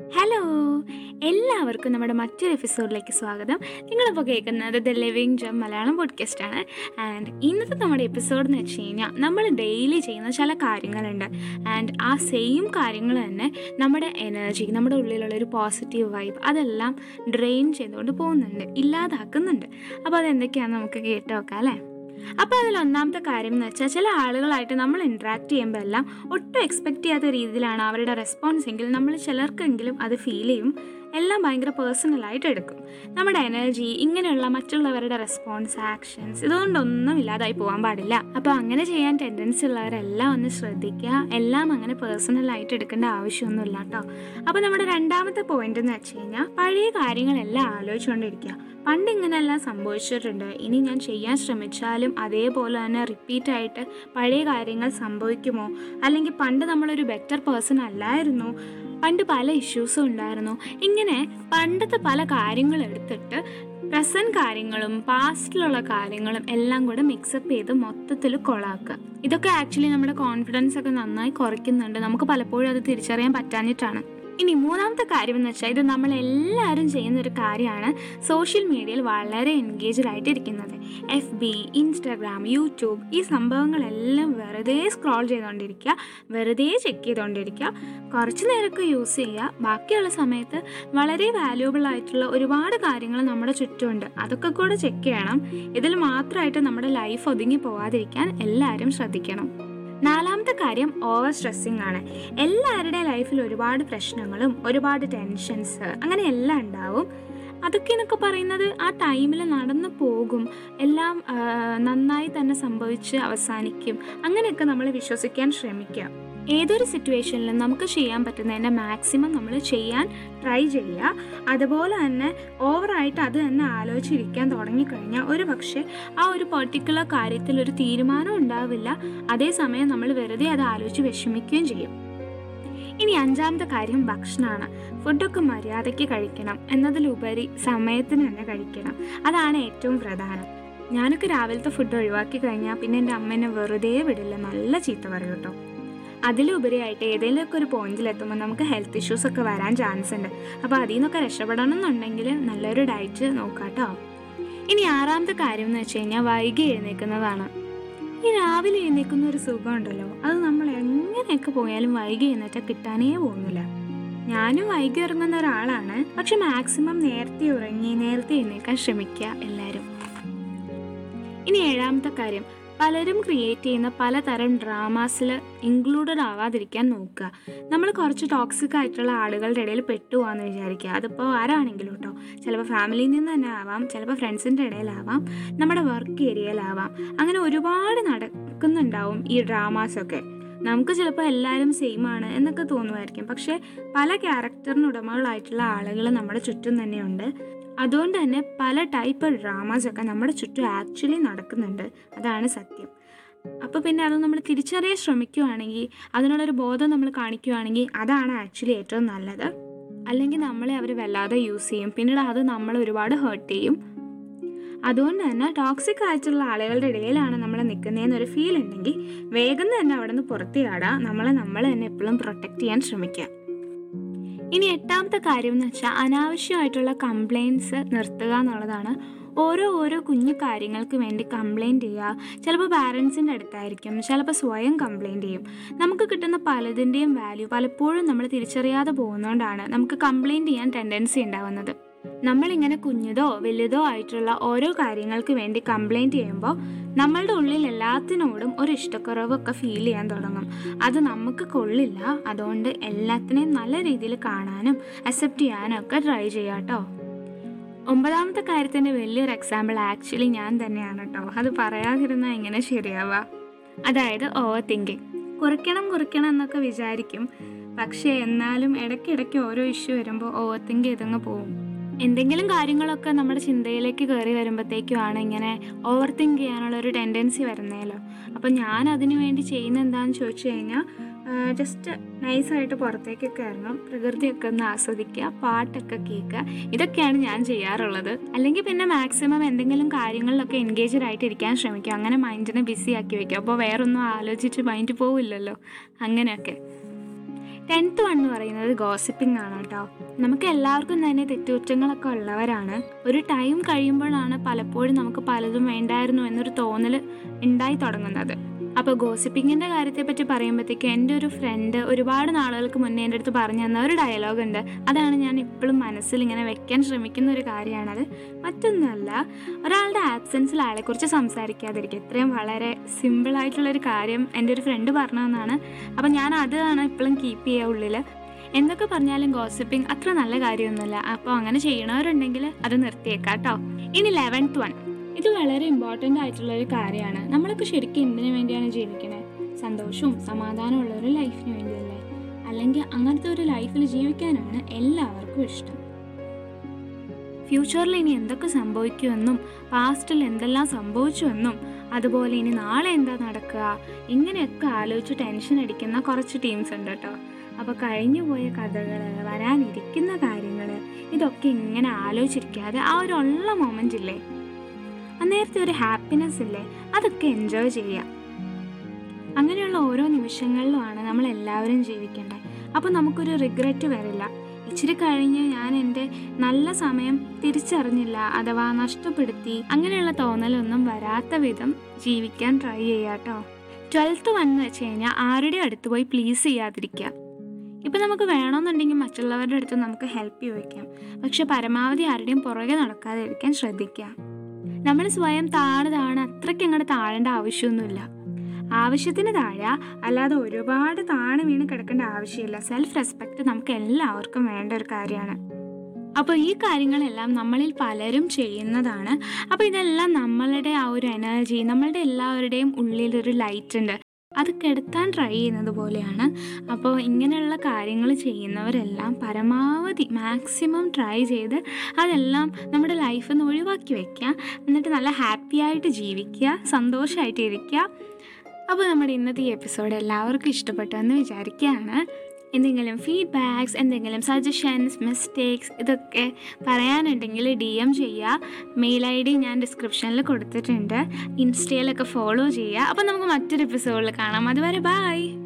Hello എല്ലാവർക്കും നമ്മുടെ മറ്റൊരു എപ്പിസോഡിലേക്ക് സ്വാഗതം. നിങ്ങളിപ്പോൾ കേൾക്കുന്നത് the living jam Malayalam podcast ആണ്. ആൻഡ് ഇന്നത്തെ നമ്മുടെ എപ്പിസോഡ് എന്ന് വെച്ച് കഴിഞ്ഞാൽ നമ്മൾ ഡെയിലി ചെയ്യുന്ന ചില കാര്യങ്ങളുണ്ട്. ആൻഡ് ആ സെയിം കാര്യങ്ങൾ തന്നെ നമ്മുടെ എനർജി നമ്മുടെ ഉള്ളിലുള്ള ഒരു പോസിറ്റീവ് വൈബ് അതെല്ലാം ഡ്രെയിൻ ചെയ്തുകൊണ്ട് പോകുന്നുണ്ട് ഇല്ലാതാക്കുന്നുണ്ട്. അപ്പോൾ അതെന്തൊക്കെയാണെന്ന് നമുക്ക് കേട്ട് നോക്കാം അല്ലേ? അപ്പോൾ അതിൽ ഒന്നാമത്തെ കാര്യം എന്ന് വെച്ചാൽ ചില ആളുകളായിട്ട് നമ്മൾ ഇൻട്രാക്ട് ചെയ്യുമ്പോൾ എല്ലാം ഒട്ടും എക്സ്പെക്ട് ചെയ്യാത്ത രീതിയിലാണ് അവരുടെ റെസ്പോൺസ് എങ്കിൽ നമ്മൾ ചിലർക്കെങ്കിലും അത് ഫീൽ ചെയ്യും. എല്ലാം ഭയങ്കര പേഴ്സണലായിട്ട് എടുക്കും. നമ്മുടെ എനർജി ഇങ്ങനെയുള്ള മറ്റുള്ളവരുടെ റെസ്പോൺസ് ആക്ഷൻസ് ഇതുകൊണ്ടൊന്നും ഇല്ലാതായി പോകാൻ പാടില്ല. അപ്പോൾ അങ്ങനെ ചെയ്യാൻ ടെൻഡൻസി ഉള്ളവരെല്ലാം ഒന്ന് ശ്രദ്ധിക്കുക. എല്ലാം അങ്ങനെ പേഴ്സണലായിട്ട് എടുക്കേണ്ട ആവശ്യമൊന്നുമില്ല കേട്ടോ അപ്പോൾ നമ്മുടെ രണ്ടാമത്തെ പോയിന്റ് എന്ന് വെച്ച് കഴിഞ്ഞാൽ പഴയ കാര്യങ്ങളെല്ലാം ആലോചിച്ചുകൊണ്ടിരിക്കുക. പണ്ട് ഇങ്ങനെയെല്ലാം സംഭവിച്ചിട്ടുണ്ട്. ഇനി ഞാൻ ചെയ്യാൻ ശ്രമിച്ചാലും അതേപോലെ തന്നെ റിപ്പീറ്റ് ആയിട്ട് പഴയ കാര്യങ്ങൾ സംഭവിക്കുമോ? അല്ലെങ്കിൽ പണ്ട് നമ്മളൊരു ബെറ്റർ പേഴ്സൺ അല്ലായിരുന്നു? പണ്ട് പല ഇഷ്യൂസും ഉണ്ടായിരുന്നു. ഇങ്ങനെ പണ്ടത്തെ പല കാര്യങ്ങൾ എടുത്തിട്ട് പ്രസന്റ് കാര്യങ്ങളും പാസ്റ്റിലുള്ള കാര്യങ്ങളും എല്ലാം കൂടെ മിക്സപ്പ് ചെയ്ത് മൊത്തത്തിൽ കൊളാക്കുക. ഇതൊക്കെ ആക്ച്വലി നമ്മുടെ കോൺഫിഡൻസ് ഒക്കെ നന്നായി കുറയ്ക്കുന്നുണ്ട്. നമുക്ക് പലപ്പോഴും അത് തിരിച്ചറിയാൻ പറ്റാഞ്ഞിട്ടാണ്. ഇനി മൂന്നാമത്തെ കാര്യം എന്ന് വെച്ചാൽ ഇത് നമ്മൾ എല്ലാവരും ചെയ്യുന്ന ഒരു കാര്യമാണ് സോഷ്യൽ മീഡിയയിൽ വളരെ എൻഗേജ്ഡ് ആയിട്ടിരിക്കുന്നത്. എഫ് ബി ഇൻസ്റ്റാഗ്രാം യൂട്യൂബ് ഈ സംഭവങ്ങളെല്ലാം വെറുതെ സ്ക്രോൾ ചെയ്തുകൊണ്ടിരിക്കുക വെറുതെ ചെക്ക് ചെയ്തുകൊണ്ടിരിക്കുക കുറച്ച് നേരമൊക്കെ യൂസ് ചെയ്യുക. ബാക്കിയുള്ള സമയത്ത് വളരെ വാല്യൂബിൾ ആയിട്ടുള്ള ഒരുപാട് കാര്യങ്ങൾ നമ്മുടെ ചുറ്റുമുണ്ട്. അതൊക്കെ കൂടെ ചെക്ക് ചെയ്യണം. ഇതിൽ മാത്രമായിട്ട് നമ്മുടെ ലൈഫ് ഒതുങ്ങി പോവാതിരിക്കാൻ എല്ലാവരും ശ്രദ്ധിക്കണം. നാലാമത്തെ കാര്യം ഓവർ സ്ട്രെസ്സിങ് ആണ്. എല്ലാവരുടെ ലൈഫിൽ ഒരുപാട് പ്രശ്നങ്ങളും ഒരുപാട് ടെൻഷൻസ് അങ്ങനെ എല്ലാം ഉണ്ടാവും. അതൊക്കെ എന്നൊക്കെ പറയുന്നത് ആ ടൈമിൽ നടന്നു പോകും. എല്ലാം നന്നായി തന്നെ സംഭവിച്ച് അവസാനിക്കും. അങ്ങനെയൊക്കെ നമ്മൾ വിശ്വസിക്കാൻ ശ്രമിക്കുക ഏതൊരു സിറ്റുവേഷനിലും നമുക്ക് ചെയ്യാൻ പറ്റുന്നതിന്റെ മാക്സിമം നമ്മൾ ചെയ്യാൻ ട്രൈ ചെയ്യുക. അതുപോലെ തന്നെ ഓവറായിട്ട് അത് തന്നെ ആലോചിച്ചിരിക്കാൻ തുടങ്ങിക്കഴിഞ്ഞാൽ ഒരു പക്ഷേ ആ ഒരു പെർട്ടിക്കുലർ കാര്യത്തിൽ ഒരു തീരുമാനം ഉണ്ടാവില്ല. അതേസമയം നമ്മൾ വെറുതെ അത് ആലോചിച്ച് വിഷമിക്കുകയും ചെയ്യും. ഇനി അഞ്ചാമത്തെ കാര്യം ഭക്ഷണമാണ്. ഫുഡൊക്കെ മര്യാദയ്ക്ക് കഴിക്കണം. എന്നതിലുപരി സമയത്തിന് തന്നെ കഴിക്കണം. അതാണ് ഏറ്റവും പ്രധാനം. ഞാനൊക്കെ രാവിലത്തെ ഫുഡ് ഒഴിവാക്കി കഴിഞ്ഞാൽ പിന്നെ എന്റെ അമ്മ എന്നെ വെറുതെ വിടില്ല. നല്ല ചീത്ത പറയും കേട്ടോ. അതിലുപരിയായിട്ട് ഏതെങ്കിലുമൊക്കെ ഒരു പോയിന്റിലെത്തുമ്പോൾ നമുക്ക് ഹെൽത്ത് ഇഷ്യൂസ് ഒക്കെ വരാൻ ചാൻസ് ഉണ്ട്. അപ്പോൾ അതിൽ നിന്നൊക്കെ രക്ഷപ്പെടണം എന്നുണ്ടെങ്കിൽ നല്ലൊരു ഡയറ്റ് നോക്കാട്ടോ. കേട്ടോ ഇനി ആറാമത്തെ കാര്യം എന്ന് വെച്ച് കഴിഞ്ഞാൽ വൈകി എഴുന്നേൽക്കുന്നതാണ്. ഈ രാവിലെ എഴുന്നേൽക്കുന്ന ഒരു സുഖം ഉണ്ടല്ലോ അത് നമ്മൾ എങ്ങനെയൊക്കെ പോയാലും വൈകി എഴുന്നേറ്റാൽ കിട്ടാനേ പോകുന്നില്ല. ഞാനും വൈകി ഇറങ്ങുന്ന ഒരാളാണ്. പക്ഷെ മാക്സിമം നേരത്തെ ഉറങ്ങി നേരത്തെ എഴുന്നേൽക്കാൻ ശ്രമിക്കുക എല്ലാവരും. ഇനി ഏഴാമത്തെ കാര്യം. പലരും ക്രിയേറ്റ് ചെയ്യുന്ന പലതരം ഡ്രാമാസിൽ ഇൻക്ലൂഡഡ് ആവാതിരിക്കാൻ നോക്കുക. നമ്മൾ കുറച്ച് ടോക്സിക് ആയിട്ടുള്ള ആളുകളുടെ ഇടയിൽ പെട്ടുപോകാന്ന് വിചാരിക്കുക. അതിപ്പോൾ ആരാണെങ്കിലും കേട്ടോ ചിലപ്പോൾ ഫാമിലിയിൽ നിന്ന് തന്നെ ആവാം ചിലപ്പോൾ ഫ്രണ്ട്സിന്റെ ഇടയിലാവാം നമ്മുടെ വർക്ക് ഏരിയയിലാവാം അങ്ങനെ ഒരുപാട് നടക്കുന്നുണ്ടാവും ഈ ഡ്രാമാസൊക്കെ നമുക്ക് ചിലപ്പോൾ എല്ലാവരും സെയിം ആണ് എന്നൊക്കെ തോന്നുമായിരിക്കും. പക്ഷേ പല ക്യാരക്ടറിന് ഉടമകളായിട്ടുള്ള ആളുകൾ നമ്മുടെ ചുറ്റും തന്നെയുണ്ട്. അതുകൊണ്ട് തന്നെ പല ടൈപ്പ് ഡ്രാമാസ് ഒക്കെ നമ്മുടെ ചുറ്റും ആക്ച്വലി നടക്കുന്നുണ്ട്. അതാണ് സത്യം. അപ്പോൾ പിന്നെ അത് നമ്മൾ തിരിച്ചറിയാൻ ശ്രമിക്കുകയാണെങ്കിൽ അതിനുള്ളൊരു ബോധം നമ്മൾ കാണിക്കുകയാണെങ്കിൽ അതാണ് ആക്ച്വലി ഏറ്റവും നല്ലത്. അല്ലെങ്കിൽ നമ്മളെ അവർ വല്ലാതെ യൂസ് ചെയ്യും. പിന്നീട് അത് നമ്മൾ ഒരുപാട് ഹേർട്ട് ചെയ്യും. അതുകൊണ്ട് തന്നെ ടോക്സിക് ആയിട്ടുള്ള ആളുകളുടെ ഇടയിലാണ് നമ്മൾ നിൽക്കുന്നതെന്നൊരു ഫീൽ ഉണ്ടെങ്കിൽ വേഗം തന്നെ അവിടെ നിന്ന് പുറത്തു ചാടുക. നമ്മളെ നമ്മൾ തന്നെ എപ്പോഴും പ്രൊട്ടക്റ്റ് ചെയ്യാൻ ശ്രമിക്കുക. ഇനി എട്ടാമത്തെ കാര്യം എന്ന് വെച്ചാൽ അനാവശ്യമായിട്ടുള്ള കംപ്ലയിൻസ് നിർത്തുക എന്നുള്ളതാണ്. ഓരോ ഓരോ കുഞ്ഞു കാര്യങ്ങൾക്ക് വേണ്ടി കംപ്ലയിന്റ് ചെയ്യുക. ചിലപ്പോൾ പാരൻസിന്റെ അടുത്തായിരിക്കും ചിലപ്പോൾ സ്വയം കംപ്ലയിന്റ് ചെയ്യും. നമുക്ക് കിട്ടുന്ന പലതിന്റെയും വാല്യൂ പലപ്പോഴും നമ്മൾ തിരിച്ചറിയാതെ പോകുന്നതുകൊണ്ടാണ് നമുക്ക് കംപ്ലയിന്റ് ചെയ്യാൻ ടെൻഡൻസി ഉണ്ടാവുന്നത്. നമ്മളിങ്ങനെ കുഞ്ഞതോ വലുതോ ആയിട്ടുള്ള ഓരോ കാര്യങ്ങൾക്ക് വേണ്ടി കംപ്ലയിന്റ് ചെയ്യുമ്പോൾ നമ്മളുടെ ഉള്ളിൽ എല്ലാത്തിനോടും ഒരു ഇഷ്ടക്കുറവൊക്കെ ഫീൽ ചെയ്യാൻ തുടങ്ങും. അത് നമുക്ക് കൊള്ളില്ല. അതുകൊണ്ട് എല്ലാത്തിനെയും നല്ല രീതിയിൽ കാണാനും അക്സെപ്റ്റ് ചെയ്യാനും ഒക്കെ ട്രൈ ചെയ്യാം കേട്ടോ ഒമ്പതാമത്തെ കാര്യത്തിന്റെ വലിയൊരു എക്സാമ്പിൾ ആക്ച്വലി ഞാൻ തന്നെയാണ് കേട്ടോ അത് പറയാതിരുന്നാൽ എങ്ങനെ ശരിയാവുക അതായത് ഓവർ തിങ്കിങ് കുറയ്ക്കണം കുറയ്ക്കണം എന്നൊക്കെ വിചാരിക്കും. പക്ഷേ എന്നാലും ഇടയ്ക്കിടയ്ക്ക് ഓരോ ഇഷ്യൂ വരുമ്പോൾ ഓവർ തിങ്ക് ചെയ്തങ്ങ് പോകും. എന്തെങ്കിലും കാര്യങ്ങളൊക്കെ നമ്മുടെ ചിന്തയിലേക്ക് കയറി വരുമ്പോഴത്തേക്കുമാണ് ഇങ്ങനെ ഓവർ തിങ്ക് ചെയ്യാനുള്ള ഒരു ടെൻഡൻസി വരുന്നേലോ. അപ്പം ഞാൻ അതിനു വേണ്ടി ചെയ്യുന്ന എന്താണെന്ന് ചോദിച്ചു കഴിഞ്ഞാൽ ജസ്റ്റ് നൈസായിട്ട് പുറത്തേക്കൊക്കെ ഇറങ്ങും പ്രകൃതിയൊക്കെ ഒന്ന് ആസ്വദിക്കുക പാട്ടൊക്കെ കേൾക്കുക. ഇതൊക്കെയാണ് ഞാൻ ചെയ്യാറുള്ളത്. അല്ലെങ്കിൽ പിന്നെ മാക്സിമം എന്തെങ്കിലും കാര്യങ്ങളിലൊക്കെ എൻഗേജഡ് ആയിട്ട് ഇരിക്കാൻ ശ്രമിക്കുക അങ്ങനെ മൈൻഡിനെ ബിസി ആക്കി വയ്ക്കുക അപ്പോൾ വേറൊന്നും ആലോചിച്ച് മൈൻഡ് പോവില്ലല്ലോ. അങ്ങനെയൊക്കെ. ടെൻത്ത് വൺ എന്ന് പറയുന്നത് ഗോസിപ്പിംഗ് ആണ് കേട്ടോ. നമുക്ക് എല്ലാവർക്കും തന്നെ തെറ്റുകുറ്റങ്ങളൊക്കെ ഉള്ളവരാണ്. ഒരു ടൈം കഴിയുമ്പോഴാണ് പലപ്പോഴും നമുക്ക് പലതും വേണ്ടായിരുന്നു എന്നൊരു തോന്നൽ ഉണ്ടായി തുടങ്ങുന്നത്. അപ്പോൾ ഗോസിപ്പിങ്ങിന്റെ കാര്യത്തെപ്പറ്റി പറയുമ്പോഴത്തേക്ക് എന്റെ ഒരു ഫ്രണ്ട് ഒരുപാട് നാളുകൾക്ക് മുന്നേ എന്റെ അടുത്ത് പറഞ്ഞു തന്ന ഒരു ഡയലോഗ് ഉണ്ട്. അതാണ് ഞാൻ ഇപ്പോഴും മനസ്സിൽ ഇങ്ങനെ വെക്കാൻ ശ്രമിക്കുന്ന ഒരു കാര്യമാണത്. മറ്റൊന്നുമല്ല ഒരാളുടെ ആബ്സെൻസിൽ അയാളെക്കുറിച്ച് സംസാരിക്കാതിരിക്കുക. ഇത്രയും വളരെ സിമ്പിളായിട്ടുള്ളൊരു കാര്യം എന്റെ ഒരു ഫ്രണ്ട് പറഞ്ഞു തന്നാണ്. അപ്പോൾ ഞാൻ അതാണ് ഇപ്പോഴും കീപ്പ് ചെയ്യുക ഉള്ളിൽ എന്തൊക്കെ പറഞ്ഞാലും ഗോസിപ്പിംഗ് അത്ര നല്ല കാര്യമൊന്നുമില്ല. അപ്പോൾ അങ്ങനെ ചെയ്യണവരുണ്ടെങ്കിൽ അത് നിർത്തിയേക്കാം കേട്ടോ ഇനി ലെവൻത്ത് വൺ ഇത് വളരെ ഇമ്പോർട്ടന്റ് ആയിട്ടുള്ള ഒരു കാര്യമാണ്. നമ്മളൊക്കെ ശരിക്കും എന്തിനു വേണ്ടിയാണ് ജീവിക്കുന്നത് സന്തോഷവും സമാധാനവും ഉള്ള ഒരു ലൈഫിന് വേണ്ടിയല്ലേ? അല്ലെങ്കിൽ അങ്ങനത്തെ ഒരു ലൈഫിൽ ജീവിക്കാനാണ് എല്ലാവർക്കും ഇഷ്ടം. ഫ്യൂച്ചറിൽ ഇനി എന്തൊക്കെ സംഭവിക്കുമെന്നും പാസ്റ്റിൽ എന്തെല്ലാം സംഭവിച്ചുവെന്നും അതുപോലെ ഇനി നാളെ എന്താ നടക്കുക ഇങ്ങനെയൊക്കെ ആലോചിച്ച് ടെൻഷൻ അടിക്കുന്ന കുറച്ച് ടീംസ് ഉണ്ട് കേട്ടോ. അപ്പോൾ കഴിഞ്ഞു പോയ കഥകൾ വരാനിരിക്കുന്ന കാര്യങ്ങൾ ഇതൊക്കെ ഇങ്ങനെ ആലോചിച്ചിരിക്കാതെ ആ ഒരു ഉള്ള മൊമെന്റ് ഇല്ലേ? അന്നേരത്തെ ഒരു ഹാപ്പിനെസ് ഇല്ലേ? അതൊക്കെ എൻജോയ് ചെയ്യാം. അങ്ങനെയുള്ള ഓരോ നിമിഷങ്ങളിലുമാണ് നമ്മൾ എല്ലാവരും ജീവിക്കേണ്ടത്. അപ്പോൾ നമുക്കൊരു റിഗ്രറ്റ് വരില്ല. ഇച്ചിരി കഴിഞ്ഞ് ഞാൻ എന്റെ നല്ല സമയം തിരിച്ചറിഞ്ഞില്ല അഥവാ നഷ്ടപ്പെടുത്തി അങ്ങനെയുള്ള തോന്നലൊന്നും വരാത്ത വിധം ജീവിക്കാൻ ട്രൈ ചെയ്യാട്ടോ ട്വൽത്ത് വന്ന് വെച്ച് കഴിഞ്ഞാൽ ആരുടെ അടുത്ത് പോയി പ്ലീസ് ചെയ്യാതിരിക്കുക. ഇപ്പം നമുക്ക് വേണമെന്നുണ്ടെങ്കിൽ മറ്റുള്ളവരുടെ അടുത്ത് നമുക്ക് ഹെൽപ്പ് ചോദിക്കാം. പക്ഷെ പരമാവധി ആരുടെയും പുറകെ നടക്കാതിരിക്കാൻ ശ്രദ്ധിക്കുക. നമ്മൾ സ്വയം താണു താഴെ അത്രയ്ക്ക് അങ്ങോട്ട് താഴേണ്ട ആവശ്യമൊന്നുമില്ല. ആവശ്യത്തിന് താഴെ അല്ലാതെ ഒരുപാട് താണു വീണ് കിടക്കേണ്ട ആവശ്യമില്ല. സെൽഫ് റെസ്പെക്റ്റ് നമുക്ക് എല്ലാവർക്കും വേണ്ട ഒരു കാര്യമാണ്. അപ്പോൾ ഈ കാര്യങ്ങളെല്ലാം നമ്മളിൽ പലരും ചെയ്യുന്നതാണ്. അപ്പോൾ ഇതെല്ലാം നമ്മളുടെ ആ ഒരു എനർജി നമ്മളുടെ എല്ലാവരുടെയും ഉള്ളിലൊരു ലൈറ്റ് ഉണ്ട്. അത് കെടുത്താൻ ട്രൈ ചെയ്യുന്നത് പോലെയാണ്. അപ്പോൾ ഇങ്ങനെയുള്ള കാര്യങ്ങൾ ചെയ്യുന്നവരെല്ലാം പരമാവധി മാക്സിമം ട്രൈ ചെയ്ത് അതെല്ലാം നമ്മുടെ ലൈഫിൽ നിന്ന് ഒഴിവാക്കി വയ്ക്കുക എന്നിട്ട് നല്ല ഹാപ്പി ആയിട്ട് ജീവിക്കുക സന്തോഷമായിട്ട് ഇരിക്കുക. അപ്പോൾ നമ്മുടെ ഇന്നത്തെ ഈ എപ്പിസോഡ് എല്ലാവർക്കും ഇഷ്ടപ്പെട്ടു എന്ന് വിചാരിക്കുകയാണ്. എന്തെങ്കിലും ഫീഡ്ബാക്ക്സ് എന്തെങ്കിലും സജഷൻസ് മിസ്റ്റേക്സ് ഇതൊക്കെ പറയാനുണ്ടെങ്കിൽ ഡി എം ചെയ്യുക. മെയിൽ ഐ ഡി ഞാൻ ഡിസ്ക്രിപ്ഷനിൽ കൊടുത്തിട്ടുണ്ട്. ഇൻസ്റ്റയിലൊക്കെ ഫോളോ ചെയ്യുക. അപ്പോൾ നമുക്ക് മറ്റൊരു എപ്പിസോഡിൽ കാണാം. അതുവരെ ബായ്